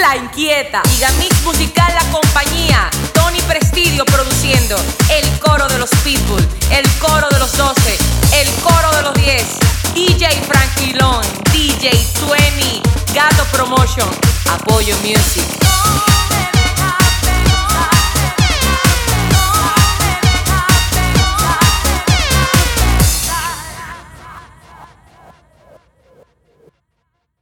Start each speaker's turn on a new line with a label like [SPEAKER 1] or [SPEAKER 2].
[SPEAKER 1] La inquieta, Mix musical La Compañía, Tony Prestidio produciendo, el coro de los Pitbull, el coro de los 12, el coro de los 10, DJ Franquilón, DJ 20, Gato Promotion, Apoyo Music.